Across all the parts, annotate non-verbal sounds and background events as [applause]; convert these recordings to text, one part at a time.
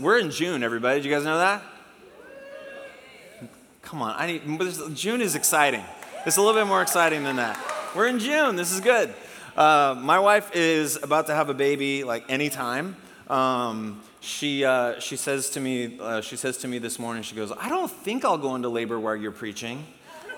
we're in June, everybody. Did you guys know that? Come on, I need, June is exciting. It's a little bit more exciting than that. We're in June. This is good. Uh, my wife is about to have a baby like anytime. Um, she, uh, she says to me, uh, she says to me this morning, she goes, I don't think I'll go into labor while you're preaching.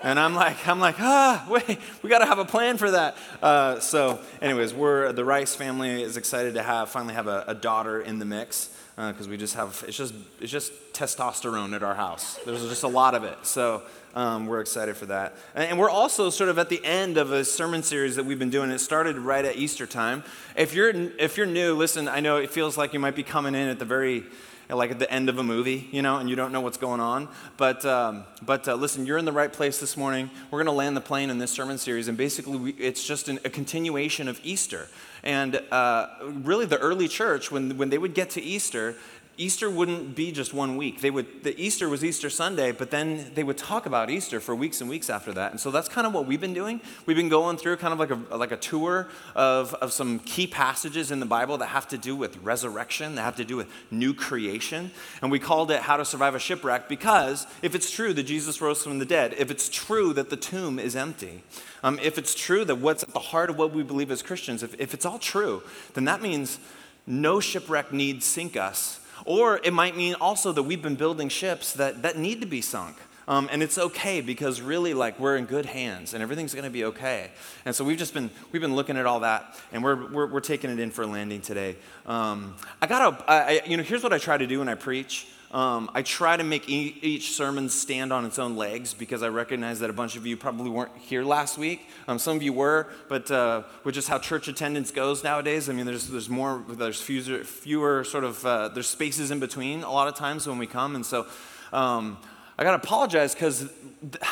And I'm like, I'm like, ah, wait, we got to have a plan for that. Uh, so, anyways, we're the Rice family is excited to have finally have a, a daughter in the mix because uh, we just have it's just it's just testosterone at our house. There's just a lot of it. So um, we're excited for that. And we're also sort of at the end of a sermon series that we've been doing. It started right at Easter time. If you're, if you're new, listen, I know it feels like you might be coming in at the very, like at the end of a movie, you know, and you don't know what's going on. But, um, but uh, listen, you're in the right place this morning. We're going to land the plane in this sermon series. And basically, we, it's just an, a continuation of Easter. And uh, really, the early church, when, when they would get to Easter, Easter wouldn't be just one week. They would, the Easter was Easter Sunday, but then they would talk about Easter for weeks and weeks after that. And so that's kind of what we've been doing. We've been going through kind of like a, like a tour of, of some key passages in the Bible that have to do with resurrection, that have to do with new creation. And we called it How to Survive a Shipwreck because if it's true that Jesus rose from the dead, if it's true that the tomb is empty, um, if it's true that what's at the heart of what we believe as Christians, if, if it's all true, then that means no shipwreck need sink us or it might mean also that we've been building ships that, that need to be sunk. Um, and it's okay because really like we're in good hands and everything's going to be okay. And so we've just been we've been looking at all that and we're we're, we're taking it in for landing today. Um, i gotta i you know here's what i try to do when i preach um, I try to make e- each sermon stand on its own legs because I recognize that a bunch of you probably weren't here last week. Um, some of you were, but uh, with just how church attendance goes nowadays, I mean, there's, there's more, there's fewer, fewer sort of, uh, there's spaces in between a lot of times when we come. And so um, I got to apologize because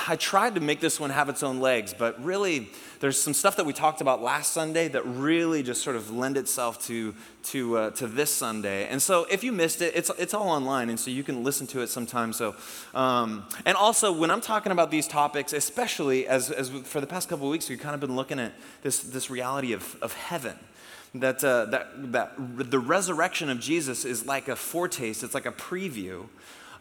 I tried to make this one have its own legs, but really, there's some stuff that we talked about last Sunday that really just sort of lend itself to, to, uh, to this Sunday. And so, if you missed it, it's, it's all online, and so you can listen to it sometime. So, um, and also, when I'm talking about these topics, especially as, as for the past couple of weeks, we've kind of been looking at this, this reality of, of heaven that, uh, that, that the resurrection of Jesus is like a foretaste, it's like a preview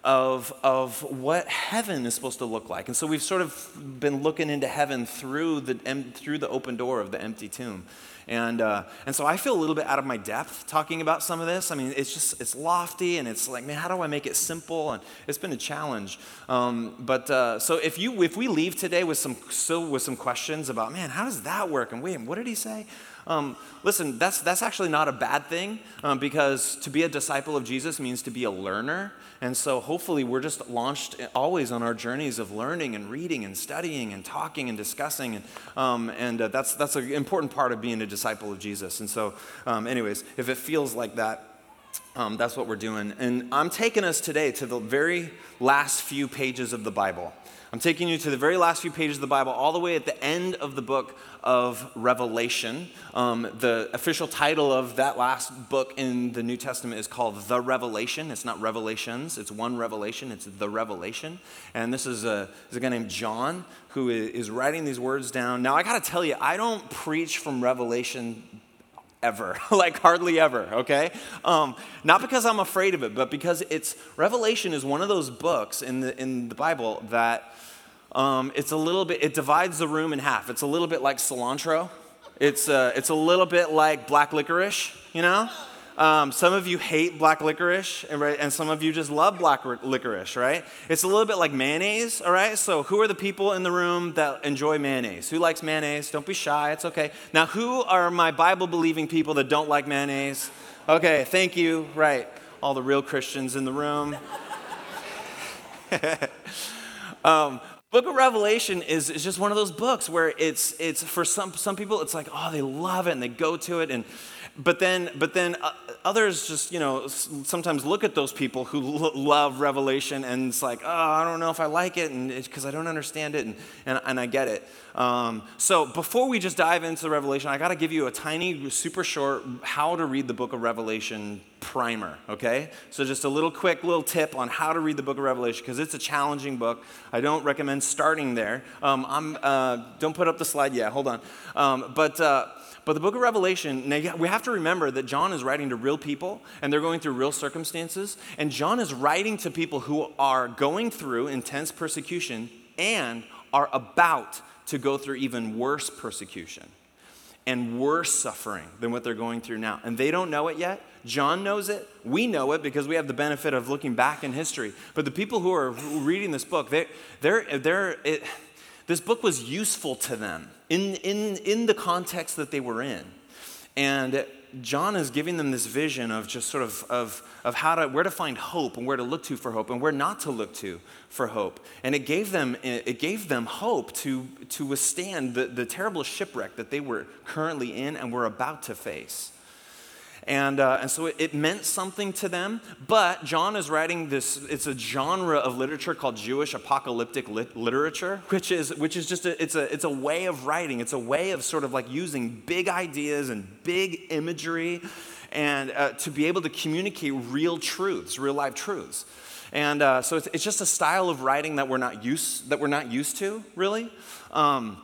of, of what heaven is supposed to look like. And so we've sort of been looking into heaven through the, through the open door of the empty tomb. And, uh, and so I feel a little bit out of my depth talking about some of this. I mean, it's just, it's lofty and it's like, man, how do I make it simple? And it's been a challenge. Um, but uh, so if you, if we leave today with some, still with some questions about, man, how does that work? And wait, what did he say? Um, listen, that's, that's actually not a bad thing um, because to be a disciple of Jesus means to be a learner. And so hopefully we're just launched always on our journeys of learning and reading and studying and talking and discussing. And, um, and uh, that's, that's an important part of being a disciple of Jesus. And so, um, anyways, if it feels like that, um, that's what we're doing. And I'm taking us today to the very last few pages of the Bible. I'm taking you to the very last few pages of the Bible, all the way at the end of the book of Revelation. Um, the official title of that last book in the New Testament is called The Revelation. It's not Revelations, it's one revelation, it's The Revelation. And this is a, is a guy named John who is writing these words down. Now, I got to tell you, I don't preach from Revelation ever, [laughs] like hardly ever, okay? Um, not because I'm afraid of it, but because it's Revelation is one of those books in the in the Bible that um, it's a little bit, it divides the room in half. It's a little bit like cilantro. It's, uh, it's a little bit like black licorice, you know? Um, some of you hate black licorice, and, right, and some of you just love black licorice, right? It's a little bit like mayonnaise, all right? So, who are the people in the room that enjoy mayonnaise? Who likes mayonnaise? Don't be shy, it's okay. Now, who are my Bible believing people that don't like mayonnaise? Okay, thank you, right. All the real Christians in the room. [laughs] um, Book of Revelation is, is just one of those books where it's, it's for some, some people, it's like, oh, they love it and they go to it. And, but then, but then uh, others just, you know, sometimes look at those people who lo- love Revelation and it's like, oh, I don't know if I like it and because I don't understand it and, and, and I get it. Um, so before we just dive into the Revelation, I got to give you a tiny, super short, how to read the book of Revelation primer, okay? So just a little quick little tip on how to read the book of Revelation because it's a challenging book. I don't recommend starting there. Um, I'm, uh, don't put up the slide yet, hold on. Um, but, uh, but the book of Revelation, now we have to remember that John is writing to real people and they're going through real circumstances. And John is writing to people who are going through intense persecution and are about to go through even worse persecution and worse suffering than what they're going through now. And they don't know it yet. John knows it. We know it because we have the benefit of looking back in history. But the people who are reading this book, they, they're, they're, it, this book was useful to them in, in, in the context that they were in. And John is giving them this vision of just sort of, of, of how to, where to find hope and where to look to for hope and where not to look to for hope. And it gave them, it gave them hope to, to withstand the, the terrible shipwreck that they were currently in and were about to face. And, uh, and so it, it, meant something to them. But John is writing this, it's a genre of literature called Jewish apocalyptic lit- literature, which is, which is just a, it's, a, it's a way of writing. It's a way of sort of like using big ideas and big imagery and uh, to be able to communicate real truths, real life truths. And uh, so it's, it's, just a style of writing that we're not used, that we're not used to, really. Um,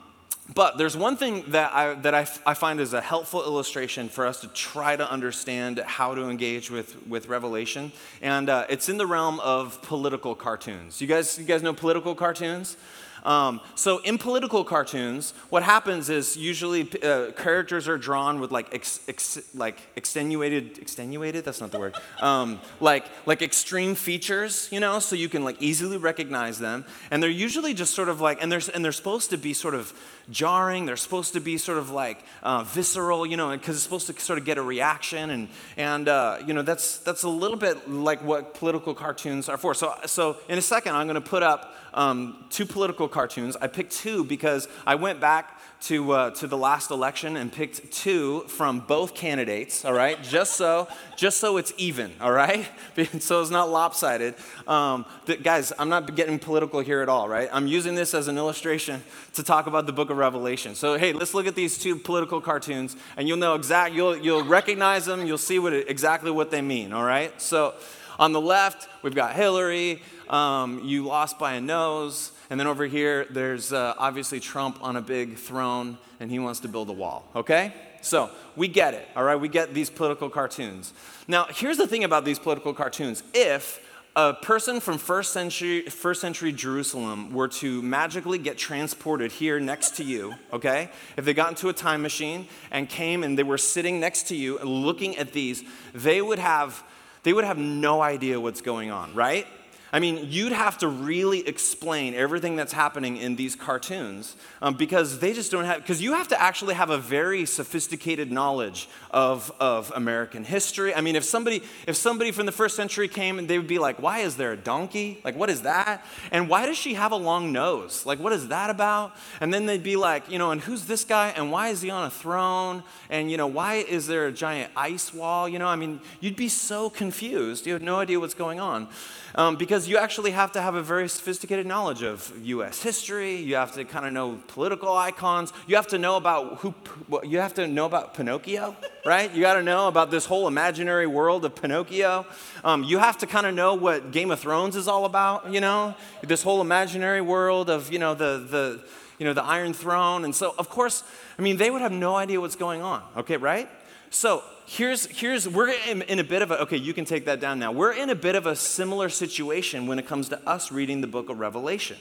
but there's one thing that, I, that I, I find is a helpful illustration for us to try to understand how to engage with, with Revelation. And uh, it's in the realm of political cartoons. You guys, you guys know political cartoons? Um, so in political cartoons, what happens is usually uh, characters are drawn with like ex, ex, like extenuated extenuated. That's not the word. Um, like like extreme features, you know, so you can like easily recognize them. And they're usually just sort of like and they're and they're supposed to be sort of jarring. They're supposed to be sort of like uh, visceral, you know, because it's supposed to sort of get a reaction. And and uh, you know that's that's a little bit like what political cartoons are for. So so in a second, I'm going to put up um, two political cartoons. I picked two because I went back to, uh, to the last election and picked two from both candidates, all right? Just so, just so it's even, all right? [laughs] so it's not lopsided. Um, guys, I'm not getting political here at all, right? I'm using this as an illustration to talk about the book of Revelation. So, hey, let's look at these two political cartoons and you'll know exact, you'll, you'll recognize them, you'll see what exactly what they mean, all right? So on the left, we've got Hillary, um, you lost by a nose. And then over here, there's uh, obviously Trump on a big throne, and he wants to build a wall, okay? So we get it, all right? We get these political cartoons. Now, here's the thing about these political cartoons. If a person from first century, first century Jerusalem were to magically get transported here next to you, okay? If they got into a time machine and came and they were sitting next to you and looking at these, they would have, they would have no idea what's going on, right? I mean, you'd have to really explain everything that's happening in these cartoons um, because they just don't have, because you have to actually have a very sophisticated knowledge of, of American history. I mean, if somebody, if somebody from the first century came and they would be like, why is there a donkey? Like, what is that? And why does she have a long nose? Like, what is that about? And then they'd be like, you know, and who's this guy? And why is he on a throne? And, you know, why is there a giant ice wall? You know, I mean, you'd be so confused. You have no idea what's going on. Um, because you actually have to have a very sophisticated knowledge of US history. You have to kind of know political icons. You have to know about who, you have to know about Pinocchio, right? You got to know about this whole imaginary world of Pinocchio. Um, you have to kind of know what Game of Thrones is all about, you know? This whole imaginary world of, you know, the, the, you know, the Iron Throne. And so, of course, I mean, they would have no idea what's going on, okay, right? So here's, here's we're in, in, a bit of a, okay, you can take that down now. We're in a bit of a similar situation when it comes to us reading the book of Revelation.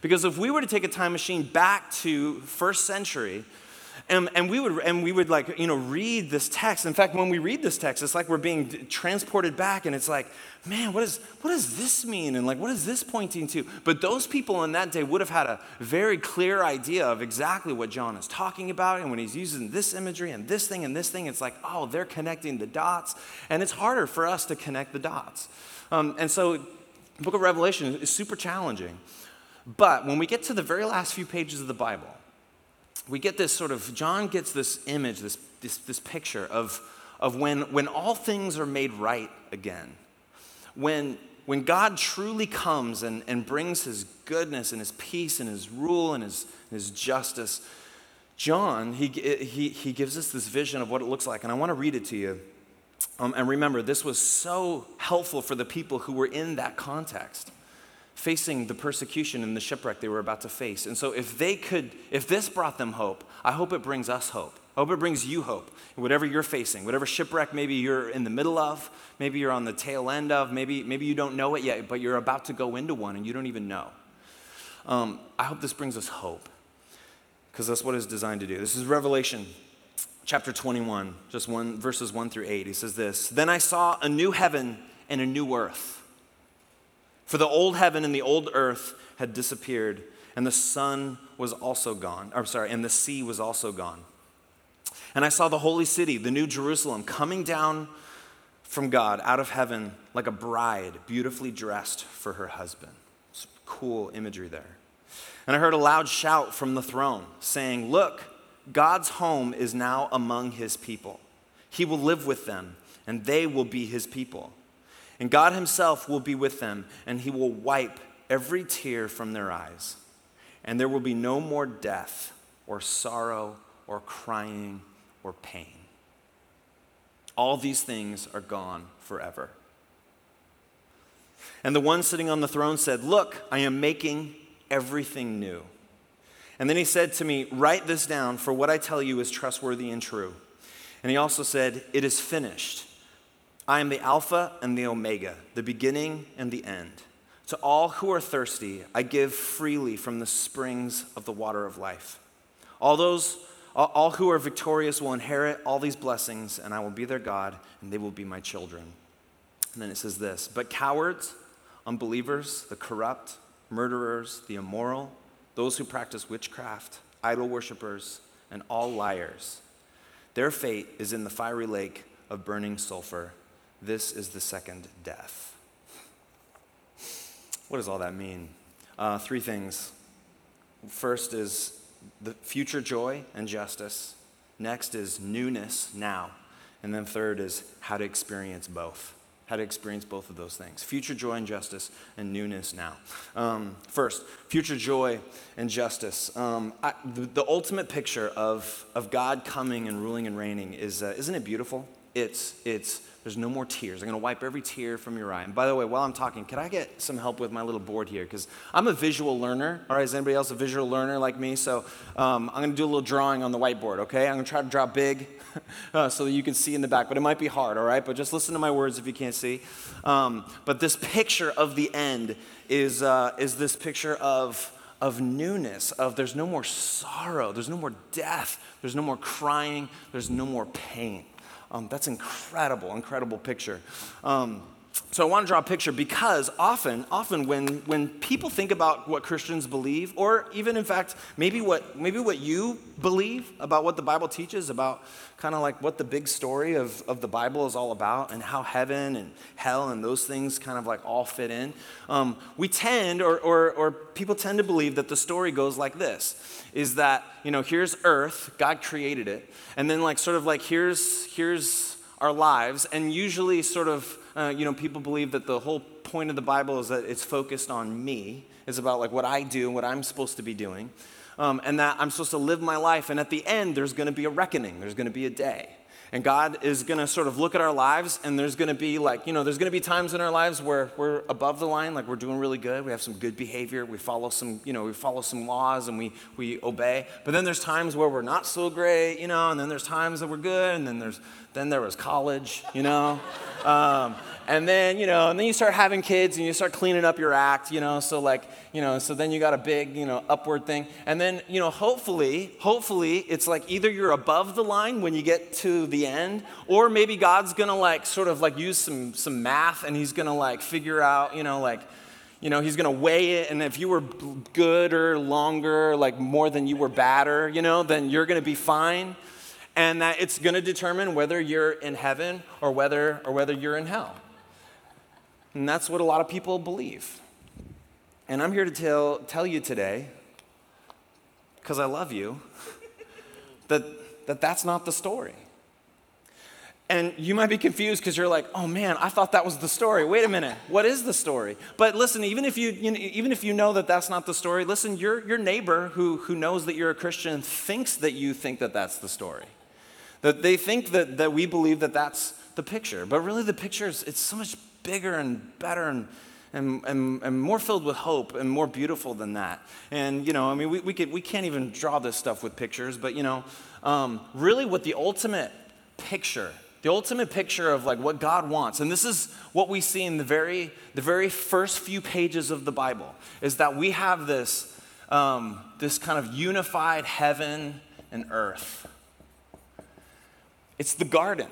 Because if we were to take a time machine back to first century, and, and, we would, and we would like, you know, read this text. In fact, when we read this text, it's like we're being transported back and it's like, man, what, is, what does this mean? And like, what is this pointing to? But those people in that day would have had a very clear idea of exactly what John is talking about. And when he's using this imagery and this thing and this thing, it's like, oh, they're connecting the dots. And it's harder for us to connect the dots. Um, and so the book of Revelation is super challenging. But when we get to the very last few pages of the Bible, we get this sort of, John gets this image, this, this, this picture of, of when, when all things are made right again. When, when God truly comes and, and brings his goodness and his peace and his rule and his, his justice, John, he, he, he gives us this vision of what it looks like. And I want to read it to you. Um, and remember, this was so helpful for the people who were in that context facing the persecution and the shipwreck they were about to face. And so if they could, if this brought them hope, I hope it brings us hope I hope it brings you hope. Whatever you're facing, whatever shipwreck maybe you're in the middle of, maybe you're on the tail end of, maybe, maybe you don't know it yet, but you're about to go into one and you don't even know. Um, I hope this brings us hope because that's what it's designed to do. This is Revelation chapter 21, just one, verses 1 through 8. He says this Then I saw a new heaven and a new earth. For the old heaven and the old earth had disappeared, and the sun was also gone. I'm sorry, and the sea was also gone. And I saw the holy city, the new Jerusalem, coming down from God out of heaven like a bride beautifully dressed for her husband. Some cool imagery there. And I heard a loud shout from the throne saying, Look, God's home is now among his people. He will live with them, and they will be his people. And God himself will be with them, and he will wipe every tear from their eyes. And there will be no more death, or sorrow, or crying, or pain. All these things are gone forever. And the one sitting on the throne said, Look, I am making everything new. And then he said to me, Write this down, for what I tell you is trustworthy and true. And he also said, It is finished. I am the Alpha and the Omega, the beginning and the end. To all who are thirsty, I give freely from the springs of the water of life. All those all who are victorious will inherit all these blessings, and I will be their God, and they will be my children. And then it says this But cowards, unbelievers, the corrupt, murderers, the immoral, those who practice witchcraft, idol worshippers, and all liars. Their fate is in the fiery lake of burning sulfur. This is the second death. What does all that mean? Uh, three things. First is the future joy and justice. Next is newness now. And then third is how to experience both how to experience both of those things future joy and justice, and newness now. Um, first, future joy and justice. Um, I, the, the, ultimate picture of, of God coming and ruling and reigning is, uh, isn't it beautiful? It's, it's, there's no more tears. I'm going to wipe every tear from your eye. And by the way, while I'm talking, can I get some help with my little board here? Because I'm a visual learner. All right, is anybody else a visual learner like me? So um, I'm going to do a little drawing on the whiteboard, okay? I'm going to try to draw big [laughs] uh, so that you can see in the back, but it might be hard, all right? But just listen to my words if you can't see. Um, but this picture of the end is, uh, is this picture of, of newness, of there's no more sorrow, there's no more death, there's no more crying, there's no more pain. Um, that's incredible, incredible picture. Um, so I want to draw a picture because often, often when, when people think about what Christians believe, or even in fact, maybe what, maybe what you believe about what the Bible teaches, about kind of like what the big story of, of the Bible is all about and how heaven and hell and those things kind of like all fit in, um, we tend, or, or, or people tend to believe that the story goes like this, is that, you know, here's earth, God created it, and then like sort of like here's, here's our lives, and usually sort of, uh, you know, people believe that the whole point of the Bible is that it's focused on me. It's about like what I do and what I'm supposed to be doing. Um, and that I'm supposed to live my life. And at the end, there's going to be a reckoning. There's going to be a day. And God is going to sort of look at our lives, and there's going to be like, you know, there's going to be times in our lives where we're above the line, like we're doing really good. We have some good behavior. We follow some, you know, we follow some laws and we, we obey. But then there's times where we're not so great, you know, and then there's times that we're good, and then there's, then there was college, you know. [laughs] Um, and then, you know, and then you start having kids and you start cleaning up your act, you know, so like, you know, so then you got a big, you know, upward thing. And then, you know, hopefully, hopefully it's like either you're above the line when you get to the end, or maybe God's gonna like sort of like use some some math and he's gonna like figure out, you know, like, you know, he's gonna weigh it, and if you were good or longer, like more than you were badder, you know, then you're gonna be fine. And that it's gonna determine whether you're in heaven or whether or whether you're in hell. And that's what a lot of people believe. And I'm here to tell, tell you today, because I love you, [laughs] that, that that's not the story. And you might be confused because you're like, oh man, I thought that was the story. Wait a minute, what is the story? But listen, even if you, you know, even if you know that that's not the story, listen, your, your neighbor who, who knows that you're a Christian thinks that you think that that's the story. That they think that, that we believe that that's the picture. But really, the picture is it's so much bigger and better and, and, and, and more filled with hope and more beautiful than that. And, you know, I mean, we, we, could, we can't even draw this stuff with pictures, but, you know, um, really what the ultimate picture the ultimate picture of like what god wants and this is what we see in the very the very first few pages of the bible is that we have this um, this kind of unified heaven and earth it's the garden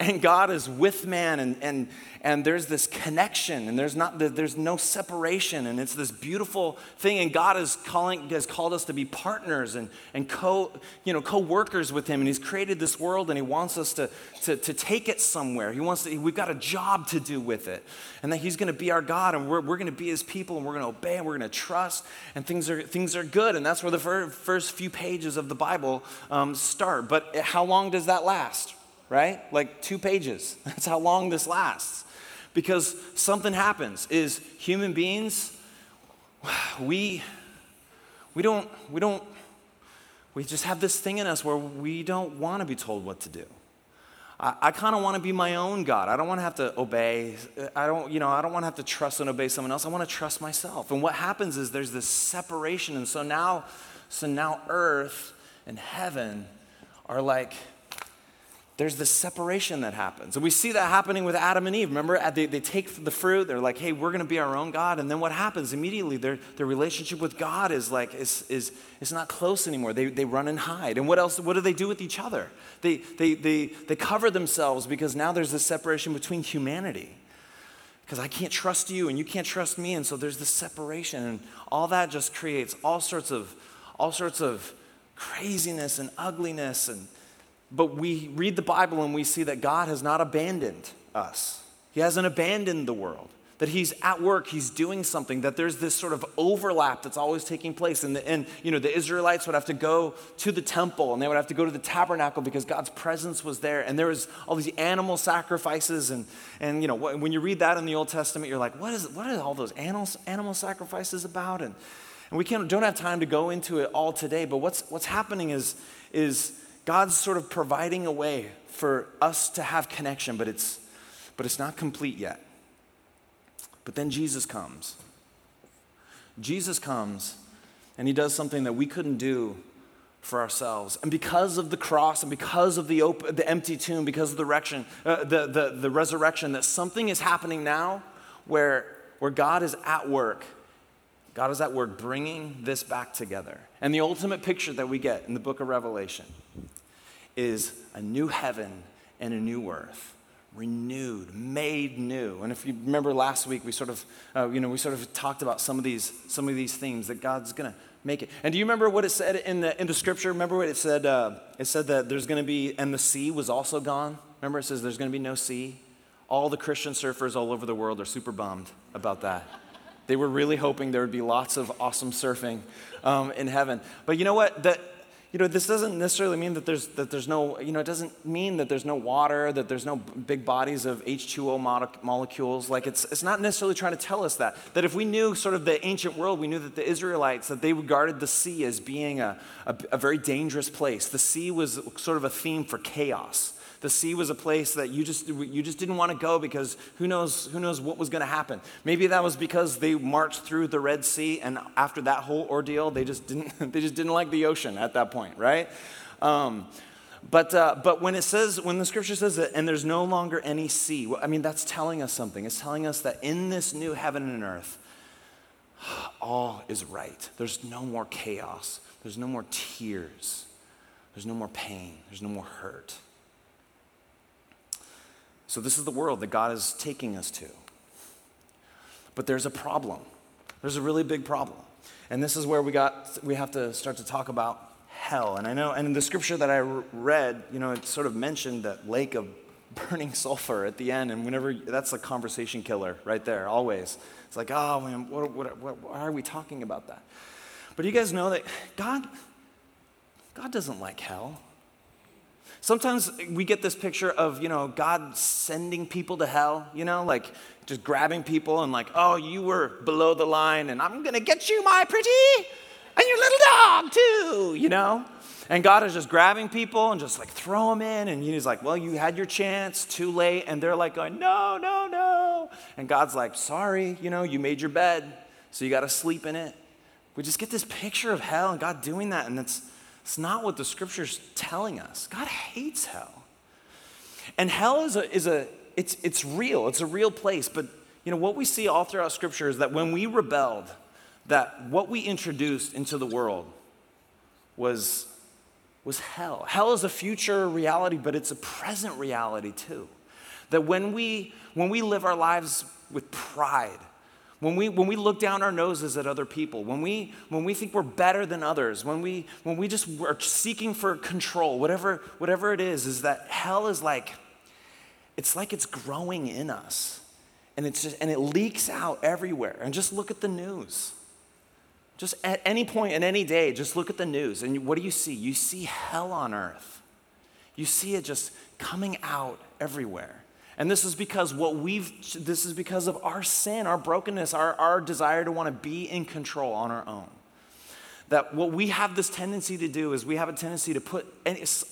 and God is with man, and, and, and there's this connection, and there's, not, there's no separation, and it's this beautiful thing. And God is calling, has called us to be partners and, and co, you know, co-workers with Him, and He's created this world, and He wants us to, to, to take it somewhere. He wants to, we've got a job to do with it, and that He's going to be our God, and we're, we're going to be His people, and we're going to obey, and we're going to trust, and things are, things are good. And that's where the first few pages of the Bible um, start. But how long does that last? Right? Like two pages. [laughs] That's how long this lasts. Because something happens is human beings [sighs] we we don't we don't we just have this thing in us where we don't want to be told what to do. I, I kind of want to be my own God. I don't want to have to obey. I don't, you know, I don't want to have to trust and obey someone else. I want to trust myself. And what happens is there's this separation. And so now, so now earth and heaven are like there's this separation that happens. And we see that happening with Adam and Eve. Remember, they, they take the fruit, they're like, hey, we're going to be our own God. And then what happens immediately? Their, their relationship with God is like, is, is, is not close anymore. They, they run and hide. And what else, what do they do with each other? They, they, they, they cover themselves because now there's this separation between humanity. Because I can't trust you and you can't trust me. And so there's this separation. And all that just creates all sorts of, all sorts of craziness and ugliness and but we read the Bible and we see that God has not abandoned us. He hasn't abandoned the world. That he's at work, he's doing something, that there's this sort of overlap that's always taking place. And, the, and you know, the Israelites would have to go to the temple and they would have to go to the tabernacle because God's presence was there. And there was all these animal sacrifices. And, and you know, when you read that in the Old Testament, you're like, what, is, what are all those animal, animal sacrifices about? And, and we can't, don't have time to go into it all today, but what's, what's happening is, is God's sort of providing a way for us to have connection, but it's, but it's not complete yet. But then Jesus comes. Jesus comes and he does something that we couldn't do for ourselves. And because of the cross and because of the, open, the empty tomb, because of the, resurrection, uh, the, the, the resurrection, that something is happening now where, where God is at work. God is at work bringing this back together. And the ultimate picture that we get in the book of Revelation is a new heaven and a new earth renewed made new. And if you remember last week we sort of uh, you know we sort of talked about some of these some of these themes that god's going to make it. And do you remember what it said in the in the scripture? Remember what it said uh, it said that there's going to be and the sea was also gone? Remember it says there's going to be no sea? All the christian surfers all over the world are super bummed about that. They were really hoping there would be lots of awesome surfing um, in heaven. But you know what? That you know, this doesn't necessarily mean that there's, that there's no, you know, it doesn't mean that there's no water, that there's no big bodies of H2O mo- molecules. Like, it's, it's not necessarily trying to tell us that. That if we knew sort of the ancient world, we knew that the Israelites, that they regarded the sea as being a, a, a very dangerous place. The sea was sort of a theme for chaos. The sea was a place that you just, you just didn't want to go because who knows, who knows what was going to happen. Maybe that was because they marched through the Red Sea and after that whole ordeal, they just didn't, [laughs] they just didn't like the ocean at that point, right? Um, but, uh, but when it says, when the scripture says that, and there's no longer any sea, I mean, that's telling us something. It's telling us that in this new heaven and earth, [sighs] all is right. There's no more chaos. There's no more tears. There's no more pain. There's no more hurt. So, this is the world that God is taking us to. But there's a problem. There's a really big problem. And this is where we, got, we have to start to talk about hell. And I know, and in the scripture that I read, you know, it sort of mentioned that lake of [laughs] burning sulfur at the end. And whenever, that's a conversation killer right there, always. It's like, oh man, what, what, what, why are we talking about that? But you guys know that God, God doesn't like hell. Sometimes we get this picture of, you know, God sending people to hell, you know, like just grabbing people and like, oh, you were below the line and I'm going to get you, my pretty, and your little dog too, you know? And God is just grabbing people and just like throw them in. And he's like, well, you had your chance, too late. And they're like going, no, no, no. And God's like, sorry, you know, you made your bed, so you got to sleep in it. We just get this picture of hell and God doing that, and it's, it's not what the scripture's telling us. God hates hell. And hell is a, is a it's, it's real, it's a real place, but you know, what we see all throughout scripture is that when we rebelled, that what we introduced into the world was, was hell. Hell is a future reality, but it's a present reality too. That when we, when we live our lives with pride, when we, when we look down our noses at other people, when we, when we think we're better than others, when we, when we just are seeking for control, whatever, whatever it is, is that hell is like, it's like it's growing in us. And, it's just, and it leaks out everywhere. And just look at the news. Just at any point in any day, just look at the news. And what do you see? You see hell on earth. You see it just coming out everywhere. And this is because what we've this is because of our sin, our brokenness, our, our desire to want to be in control on our own. That what we have this tendency to do is we have a tendency to put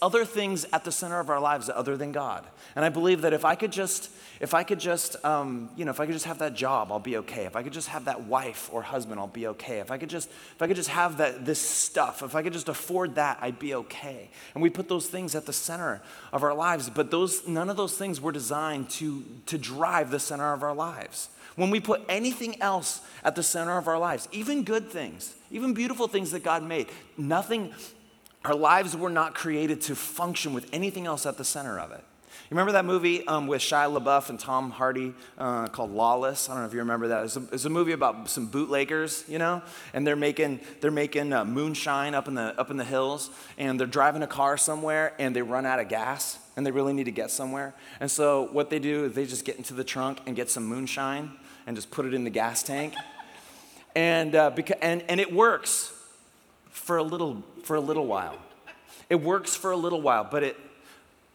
other things at the center of our lives other than God. And I believe that if I could just, if I could just, um, you know, if I could just have that job, I'll be okay. If I could just have that wife or husband, I'll be okay. If I could just, if I could just have that this stuff, if I could just afford that, I'd be okay. And we put those things at the center of our lives, but those, none of those things were designed to to drive the center of our lives. When we put anything else at the center of our lives, even good things, even beautiful things that God made, nothing, our lives were not created to function with anything else at the center of it. You remember that movie um, with Shia LaBeouf and Tom Hardy uh, called Lawless? I don't know if you remember that. It's a, a, movie about some bootleggers, you know, and they're making they're making uh, moonshine up in the up in the hills, and they're driving a car somewhere, and they run out of gas, and they really need to get somewhere. And so what they do is they just get into the trunk and get some moonshine, and just put it in the gas tank. And, uh, and, and it works for a, little, for a little while. It works for a little while, but, it,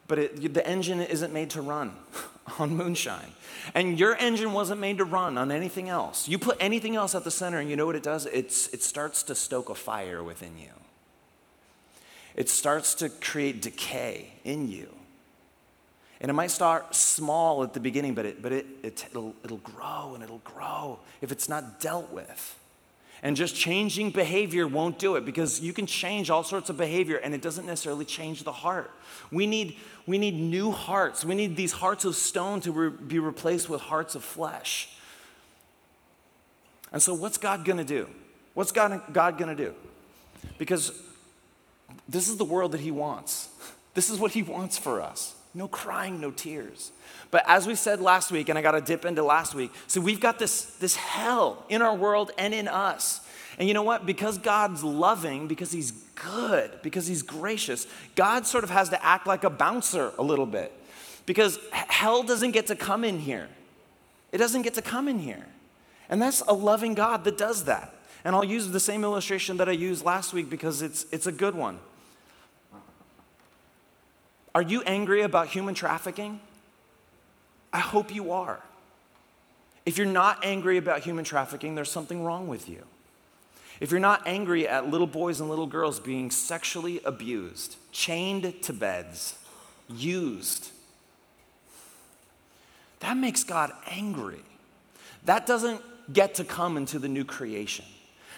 but it, the engine isn't made to run [laughs] on moonshine. And your engine wasn't made to run on anything else. You put anything else at the center, and you know what it does? It's, it starts to stoke a fire within you. It starts to create decay in you. And it might start small at the beginning, but, it, but it, it, it'll, it'll grow and it'll grow if it's not dealt with. And just changing behavior won't do it because you can change all sorts of behavior and it doesn't necessarily change the heart. We need, we need new hearts. We need these hearts of stone to re- be replaced with hearts of flesh. And so, what's God gonna do? What's God, God gonna do? Because this is the world that He wants, [laughs] this is what He wants for us. No crying, no tears. But as we said last week, and I got to dip into last week, so we've got this, this hell in our world and in us. And you know what? Because God's loving, because He's good, because He's gracious, God sort of has to act like a bouncer a little bit. Because hell doesn't get to come in here. It doesn't get to come in here. And that's a loving God that does that. And I'll use the same illustration that I used last week because it's, it's a good one. Are you angry about human trafficking? I hope you are. If you're not angry about human trafficking, there's something wrong with you. If you're not angry at little boys and little girls being sexually abused, chained to beds, used, that makes God angry. That doesn't get to come into the new creation.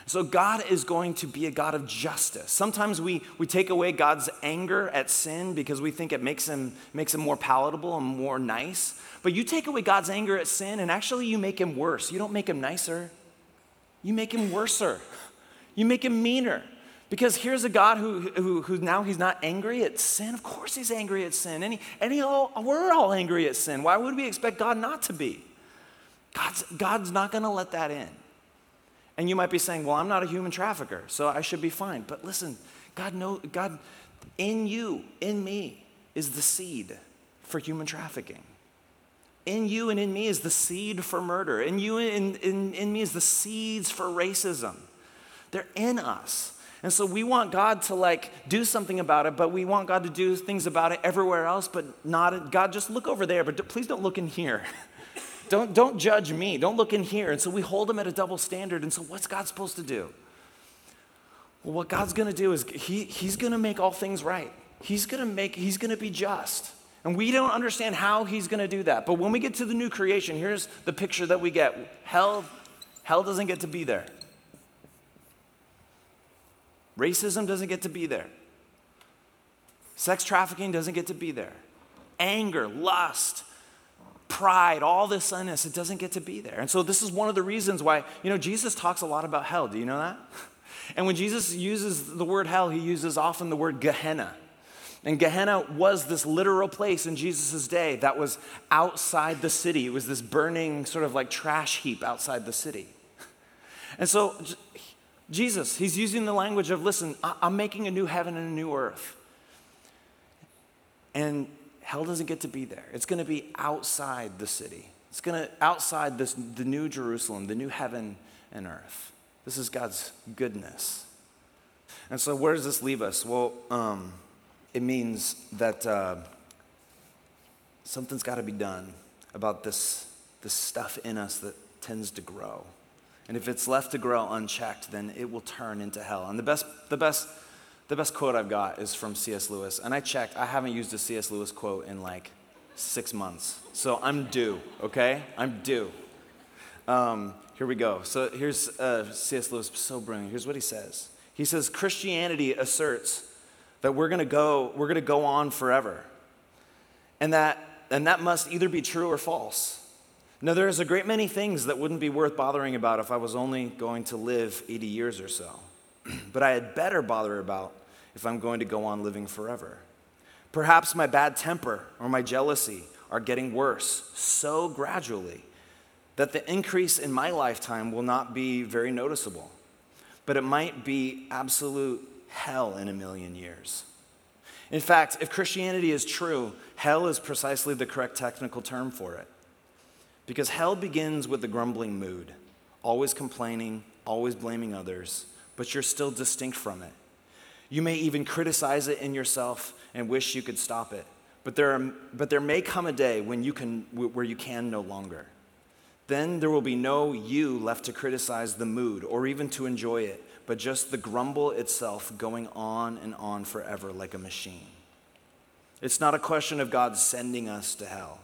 So God is going to be a God of justice. Sometimes we, we take away God's anger at sin because we think it makes him, makes him more palatable and more nice. But you take away God's anger at sin and actually you make him worse. You don't make him nicer. You make him worser. You make him meaner. Because here's a God who, who, who now he's not angry at sin. Of course he's angry at sin. And, he, and he all, we're all angry at sin. Why would we expect God not to be? God's, God's not going to let that in. And you might be saying, well, I'm not a human trafficker, so I should be fine. But listen, God know God in you, in me, is the seed for human trafficking. In you and in me is the seed for murder. In you and in, in, in me is the seeds for racism. They're in us. And so we want God to like do something about it, but we want God to do things about it everywhere else, but not God, just look over there, but please don't look in here. [laughs] Don't, don't judge me. Don't look in here. And so we hold him at a double standard. And so what's God supposed to do? Well, what God's going to do is he, he's going to make all things right. He's going to make, he's going to be just. And we don't understand how he's going to do that. But when we get to the new creation, here's the picture that we get hell, hell doesn't get to be there. Racism doesn't get to be there. Sex trafficking doesn't get to be there. Anger, lust, pride, all this sinus, it doesn't get to be there. And so this is one of the reasons why, you know, Jesus talks a lot about hell. Do you know that? [laughs] And when Jesus uses the word hell, he uses often the word Gehenna. And Gehenna was this literal place in Jesus' day that was outside the city. It was this burning, sort of like trash heap outside the city. [laughs] And so, Jesus, he's using the language of listen, I'm making a new heaven and a new earth. And hell doesn't get to be there. It's going to be outside the city. It's going to outside this the new Jerusalem, the new heaven and earth. This is God's goodness. And so, where does this leave us? Well, um, it means that uh, something's got to be done about this, this stuff in us that tends to grow. And if it's left to grow unchecked, then it will turn into hell. And the best, the best the best quote I've got is from C.S. Lewis. And I checked, I haven't used a C.S. Lewis quote in like six months. So I'm due, okay? I'm due. Um, here we go. So here's uh, C.S. Lewis, so brilliant. Here's what he says He says, Christianity asserts that we're going to go we're going to go on forever and that and that must either be true or false now there's a great many things that wouldn't be worth bothering about if i was only going to live 80 years or so [clears throat] but i had better bother about if I'm going to go on living forever. Perhaps my bad temper or my jealousy are getting worse so gradually that the increase in my lifetime will not be very noticeable, but it might be absolute hell in a million years. In fact, if Christianity is true, hell is precisely the correct technical term for it. Because hell begins with the grumbling mood, always complaining, always blaming others, but you're still distinct from it. You may even criticize it in yourself and wish you could stop it. But there, are, but there may come a day when you can, where you can no longer. Then there will be no you left to criticize the mood or even to enjoy it, but just the grumble itself going on and on forever like a machine. It's not a question of God sending us to hell.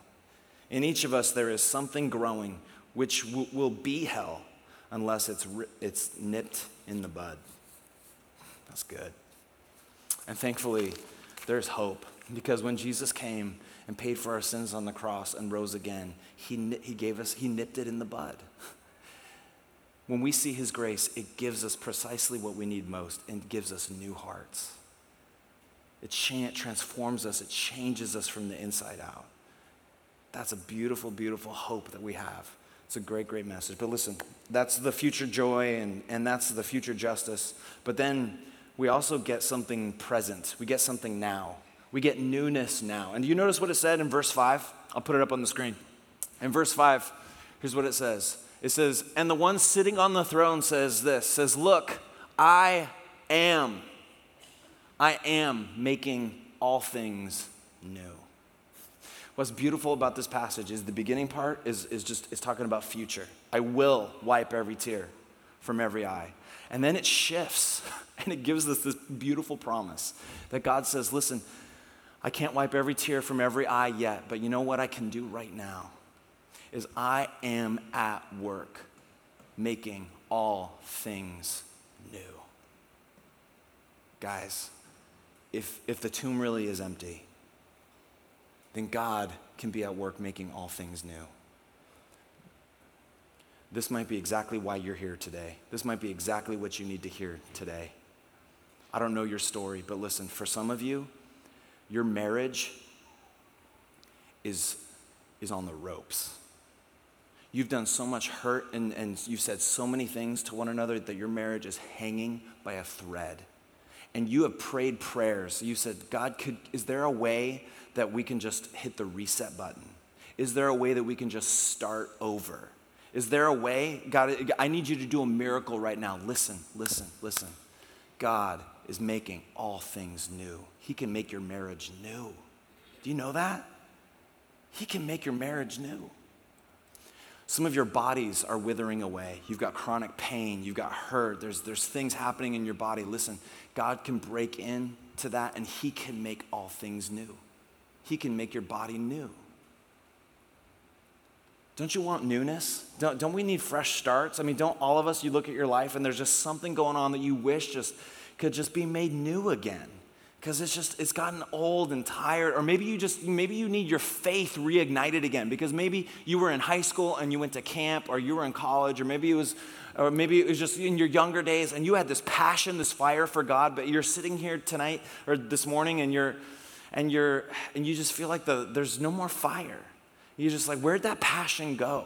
In each of us, there is something growing which w- will be hell unless it's, it's nipped in the bud. That's good. And thankfully, there's hope because when Jesus came and paid for our sins on the cross and rose again, he, he gave us, he nipped it in the bud. [laughs] When we see his grace, it gives us precisely what we need most and gives us new hearts. It transforms us, it changes us from the inside out. That's a beautiful, beautiful hope that we have. It's a great, great message. But listen, that's the future joy and, and that's the future justice. But then we also get something present. We get something now. We get newness now. And do you notice what it said in verse 5? I'll put it up on the screen. In verse 5, here's what it says it says, And the one sitting on the throne says this says, Look, I am, I am making all things new. What's beautiful about this passage is the beginning part is, is just is talking about future. I will wipe every tear from every eye. And then it shifts [laughs] and it gives us this beautiful promise that God says, Listen, I can't wipe every tear from every eye yet, but you know what I can do right now? Is I am at work making all things new. Guys, if, if the tomb really is empty, then God can be at work making all things new. This might be exactly why you're here today. This might be exactly what you need to hear today. I don't know your story, but listen, for some of you, your marriage is, is on the ropes. You've done so much hurt and, and you've said so many things to one another that your marriage is hanging by a thread. And you have prayed prayers. You said, God, could, is there a way that we can just hit the reset button? Is there a way that we can just start over? Is there a way? God, I need you to do a miracle right now. Listen, listen, listen. God is making all things new. He can make your marriage new. Do you know that? He can make your marriage new. Some of your bodies are withering away. You've got chronic pain, you've got hurt, there's, there's things happening in your body. Listen, God can break into that and He can make all things new. He can make your body new. Don't you want newness? Don't, don't we need fresh starts? I mean, don't all of us, you look at your life and there's just something going on that you wish just could just be made new again? Because it's just, it's gotten old and tired. Or maybe you just, maybe you need your faith reignited again because maybe you were in high school and you went to camp or you were in college or maybe it was, or maybe it was just in your younger days and you had this passion, this fire for God, but you're sitting here tonight or this morning and you're, and you're, and you just feel like the, there's no more fire. You're just like, where'd that passion go?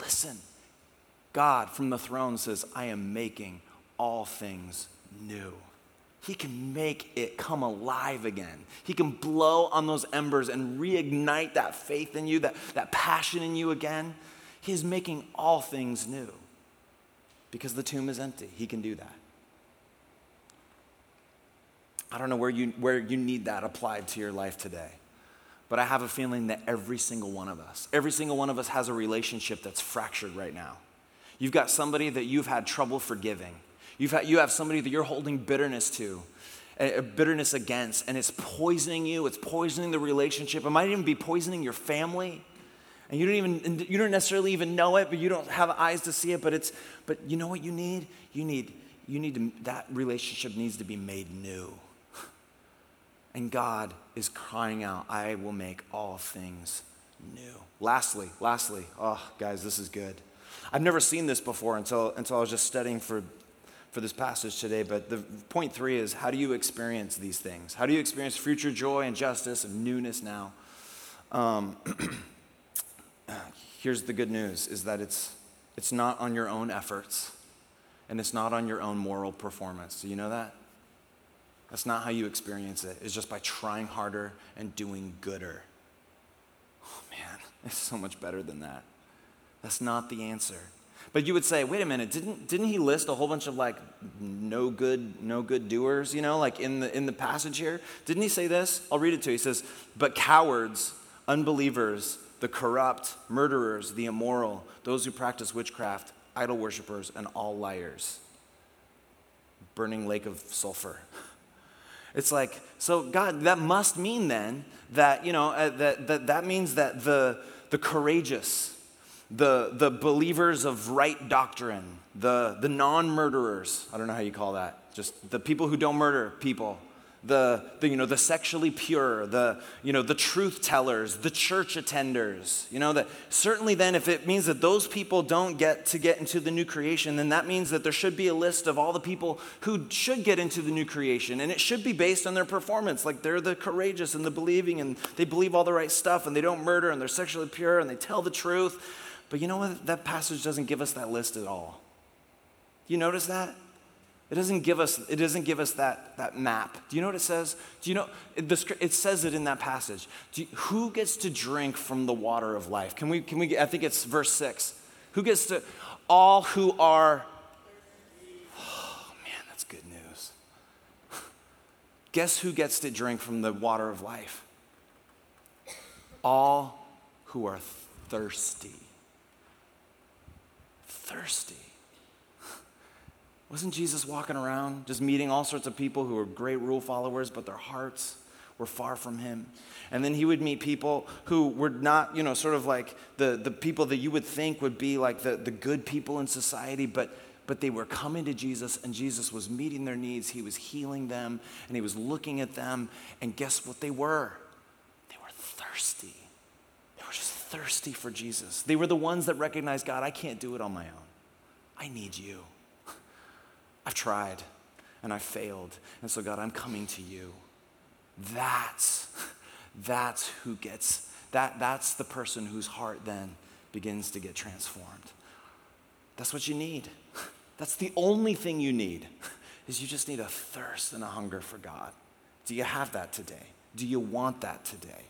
Listen, God from the throne says, I am making all things new. He can make it come alive again. He can blow on those embers and reignite that faith in you, that, that passion in you again. He is making all things new because the tomb is empty. He can do that. I don't know where you, where you need that applied to your life today. But I have a feeling that every single one of us, every single one of us has a relationship that's fractured right now. You've got somebody that you've had trouble forgiving. You've had, you have somebody that you're holding bitterness to, a bitterness against, and it's poisoning you. It's poisoning the relationship. It might even be poisoning your family. And you don't even you don't necessarily even know it, but you don't have eyes to see it. But it's but you know what you need? You need you need to, that relationship needs to be made new. And God is crying out, I will make all things new. Lastly, lastly, oh, guys, this is good. I've never seen this before until, until I was just studying for, for this passage today. But the point three is how do you experience these things? How do you experience future joy and justice and newness now? Um, [clears throat] here's the good news is that it's, it's not on your own efforts and it's not on your own moral performance. Do you know that? That's not how you experience it. It's just by trying harder and doing gooder. Oh man, [laughs] it's so much better than that. That's not the answer. But you would say, wait a minute, didn't, didn't he list a whole bunch of like no good, no good doers, you know, like in the in the passage here? Didn't he say this? I'll read it to you. He says, But cowards, unbelievers, the corrupt, murderers, the immoral, those who practice witchcraft, idol worshippers, and all liars. Burning lake of sulfur. [laughs] It's like, so God, that must mean then that, you know, uh, that, that, that means that the, the courageous, the, the believers of right doctrine, the, the non murderers, I don't know how you call that, just the people who don't murder people, the, the, you know, the sexually pure, the, you know, the truth tellers, the church attenders. You know, that certainly then if it means that those people don't get to get into the new creation, then that means that there should be a list of all the people who should get into the new creation. And it should be based on their performance. Like they're the courageous and the believing and they believe all the right stuff and they don't murder and they're sexually pure and they tell the truth. But you know what? That passage doesn't give us that list at all. You notice that? It doesn't give us, it doesn't give us that, that map. Do you know what it says? Do you know, it, the, it says it in that passage. You, who gets to drink from the water of life? Can we, can we, I think it's verse six. Who gets to, all who are, oh man, that's good news. [laughs] Guess who gets to drink from the water of life? All who are thirsty. Thirsty. Wasn't Jesus walking around just meeting all sorts of people who were great rule followers, but their hearts were far from him? And then he would meet people who were not, you know, sort of like the, the people that you would think would be like the, the good people in society, but, but they were coming to Jesus and Jesus was meeting their needs. He was healing them and he was looking at them. And guess what they were? They were thirsty. They were just thirsty for Jesus. They were the ones that recognized God, I can't do it on my own. I need you. I've tried and I've failed. And so, God, I'm coming to you. That's, that's who gets, that, that's the person whose heart then begins to get transformed. That's what you need. That's the only thing you need, is you just need a thirst and a hunger for God. Do you have that today? Do you want that today?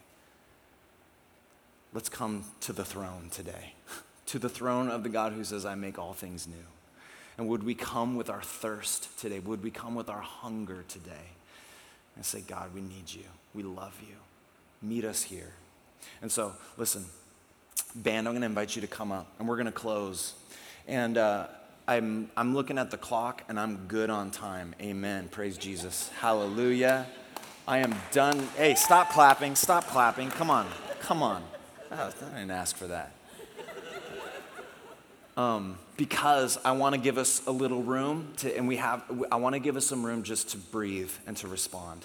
Let's come to the throne today, [laughs] to the throne of the God who says, I make all things new. And would we come with our thirst today? Would we come with our hunger today and say, God, we need you. We love you. Meet us here. And so, listen, band, I'm going to invite you to come up and we're going to close. And uh, I'm, I'm looking at the clock and I'm good on time. Amen. Praise Jesus. Hallelujah. I am done. Hey, stop clapping. Stop clapping. Come on. Come on. Oh, I didn't ask for that. Um, because I want to give us a little room to, and we have, I want to give us some room just to breathe and to respond.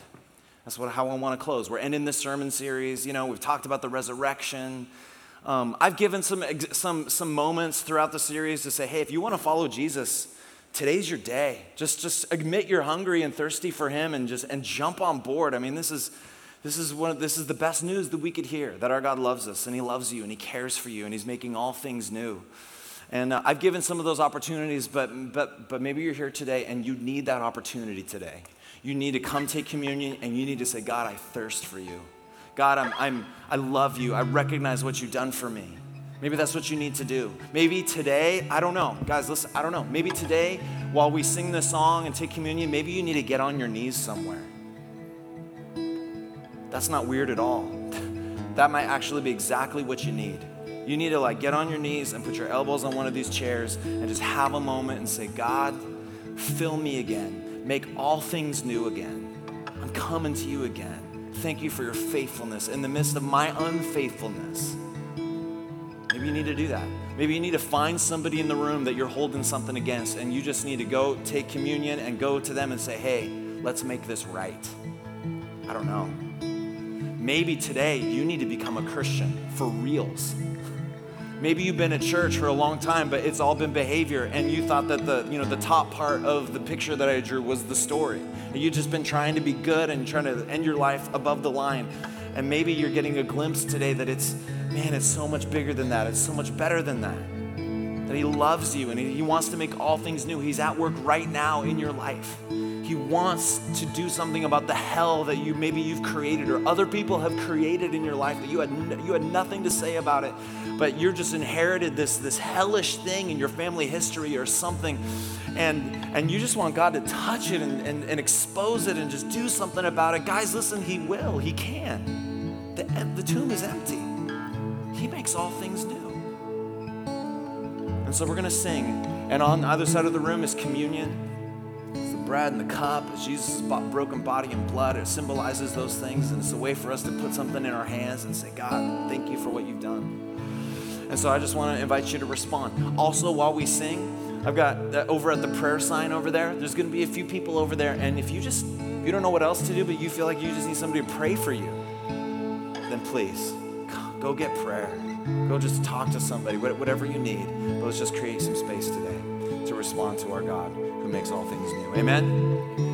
That's what, how I want to close. We're ending this sermon series. You know, we've talked about the resurrection. Um, I've given some, some, some moments throughout the series to say, hey, if you want to follow Jesus, today's your day. Just, just admit you're hungry and thirsty for Him and just and jump on board. I mean, this is, this is, one, of, this is the best news that we could hear that our God loves us and He loves you and He cares for you and He's making all things new. And uh, I've given some of those opportunities, but, but, but maybe you're here today and you need that opportunity today. You need to come take communion and you need to say, God, I thirst for you. God, I'm, I'm, I love you. I recognize what you've done for me. Maybe that's what you need to do. Maybe today, I don't know. Guys, listen, I don't know. Maybe today, while we sing this song and take communion, maybe you need to get on your knees somewhere. That's not weird at all. [laughs] that might actually be exactly what you need. You need to like get on your knees and put your elbows on one of these chairs and just have a moment and say, God, fill me again. Make all things new again. I'm coming to you again. Thank you for your faithfulness in the midst of my unfaithfulness. Maybe you need to do that. Maybe you need to find somebody in the room that you're holding something against, and you just need to go take communion and go to them and say, hey, let's make this right. I don't know. Maybe today you need to become a Christian for reals. Maybe you've been at church for a long time, but it's all been behavior, and you thought that the, you know, the top part of the picture that I drew was the story. And you've just been trying to be good and trying to end your life above the line. And maybe you're getting a glimpse today that it's, man, it's so much bigger than that. It's so much better than that. That He loves you and He, he wants to make all things new. He's at work right now in your life. He wants to do something about the hell that you maybe you've created or other people have created in your life that you had you had nothing to say about it, but you're just inherited this this hellish thing in your family history or something, and and you just want God to touch it and, and, and expose it and just do something about it. Guys, listen, He will, He can. The, the tomb is empty. He makes all things new. And so we're gonna sing, and on either side of the room is communion bread and the cup, Jesus' broken body and blood. It symbolizes those things, and it's a way for us to put something in our hands and say, God, thank you for what you've done. And so I just want to invite you to respond. Also, while we sing, I've got over at the prayer sign over there, there's going to be a few people over there. And if you just, you don't know what else to do, but you feel like you just need somebody to pray for you, then please go get prayer. Go just talk to somebody, whatever you need. But let's just create some space today to respond to our God who makes all things new. Amen?